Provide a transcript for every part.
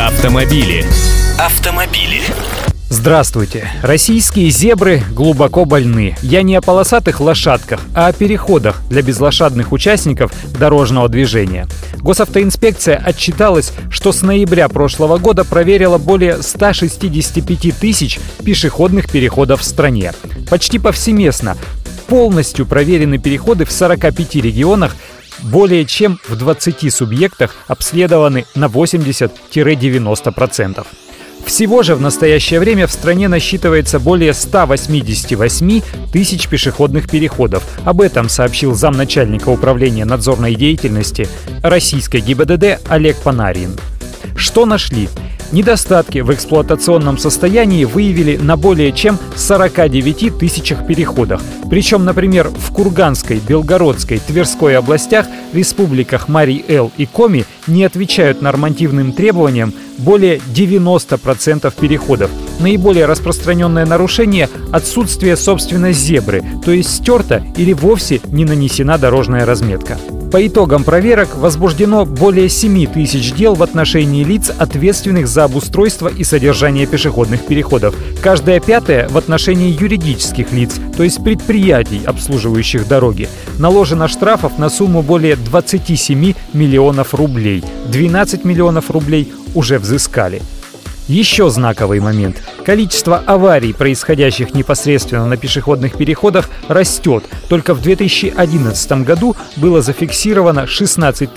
Автомобили. Автомобили. Здравствуйте. Российские зебры глубоко больны. Я не о полосатых лошадках, а о переходах для безлошадных участников дорожного движения. Госавтоинспекция отчиталась, что с ноября прошлого года проверила более 165 тысяч пешеходных переходов в стране. Почти повсеместно полностью проверены переходы в 45 регионах, более чем в 20 субъектах обследованы на 80-90%. Всего же в настоящее время в стране насчитывается более 188 тысяч пешеходных переходов. Об этом сообщил замначальника управления надзорной деятельности российской ГИБДД Олег Панарин. Что нашли? Недостатки в эксплуатационном состоянии выявили на более чем 49 тысячах переходах. Причем, например, в Курганской, Белгородской, Тверской областях, республиках Марий-Эл и Коми не отвечают нормативным требованиям более 90% переходов. Наиболее распространенное нарушение – отсутствие собственной зебры, то есть стерта или вовсе не нанесена дорожная разметка. По итогам проверок возбуждено более 7 тысяч дел в отношении лиц, ответственных за обустройство и содержание пешеходных переходов. Каждая пятая в отношении юридических лиц, то есть предприятий, обслуживающих дороги. Наложено штрафов на сумму более 27 миллионов рублей. 12 миллионов рублей уже взыскали. Еще знаковый момент. Количество аварий, происходящих непосредственно на пешеходных переходах, растет. Только в 2011 году было зафиксировано 16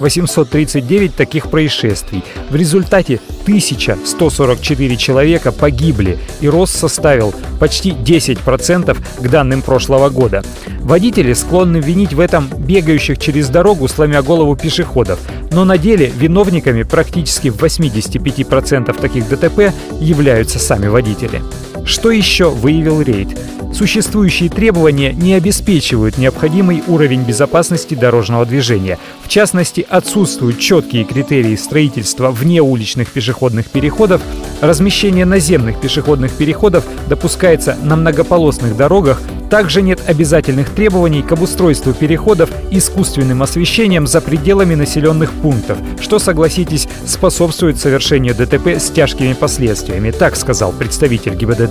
839 таких происшествий. В результате 1144 человека погибли, и рост составил почти 10% к данным прошлого года. Водители склонны винить в этом бегающих через дорогу, сломя голову пешеходов. Но на деле виновниками практически в 85% таких ДТП являются сами водители. Что еще выявил рейд? Существующие требования не обеспечивают необходимый уровень безопасности дорожного движения. В частности, отсутствуют четкие критерии строительства внеуличных пешеходных переходов, размещение наземных пешеходных переходов допускается на многополосных дорогах также нет обязательных требований к обустройству переходов искусственным освещением за пределами населенных пунктов, что, согласитесь, способствует совершению ДТП с тяжкими последствиями, так сказал представитель ГИБДД.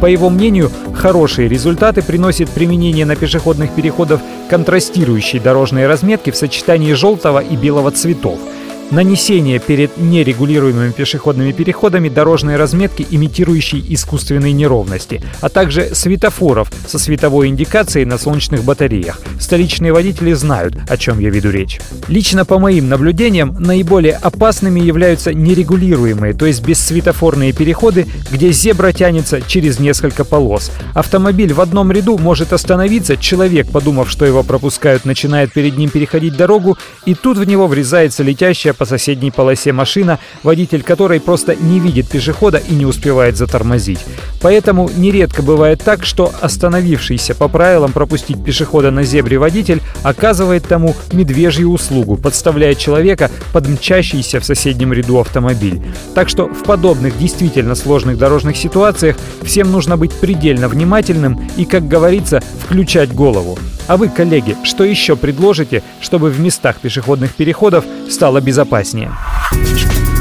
По его мнению, хорошие результаты приносит применение на пешеходных переходах контрастирующей дорожной разметки в сочетании желтого и белого цветов – нанесение перед нерегулируемыми пешеходными переходами дорожной разметки, имитирующей искусственные неровности, а также светофоров со световой индикацией на солнечных батареях. Столичные водители знают, о чем я веду речь. Лично по моим наблюдениям, наиболее опасными являются нерегулируемые, то есть бессветофорные переходы, где зебра тянется через несколько полос. Автомобиль в одном ряду может остановиться, человек, подумав, что его пропускают, начинает перед ним переходить дорогу, и тут в него врезается летящая по соседней полосе машина, водитель которой просто не видит пешехода и не успевает затормозить. Поэтому нередко бывает так, что остановившийся по правилам пропустить пешехода на зебре водитель оказывает тому медвежью услугу, подставляя человека под мчащийся в соседнем ряду автомобиль. Так что в подобных действительно сложных дорожных ситуациях всем нужно быть предельно внимательным и, как говорится, включать голову. А вы, коллеги, что еще предложите, чтобы в местах пешеходных переходов стало безопаснее?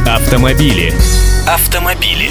Автомобили. Автомобили.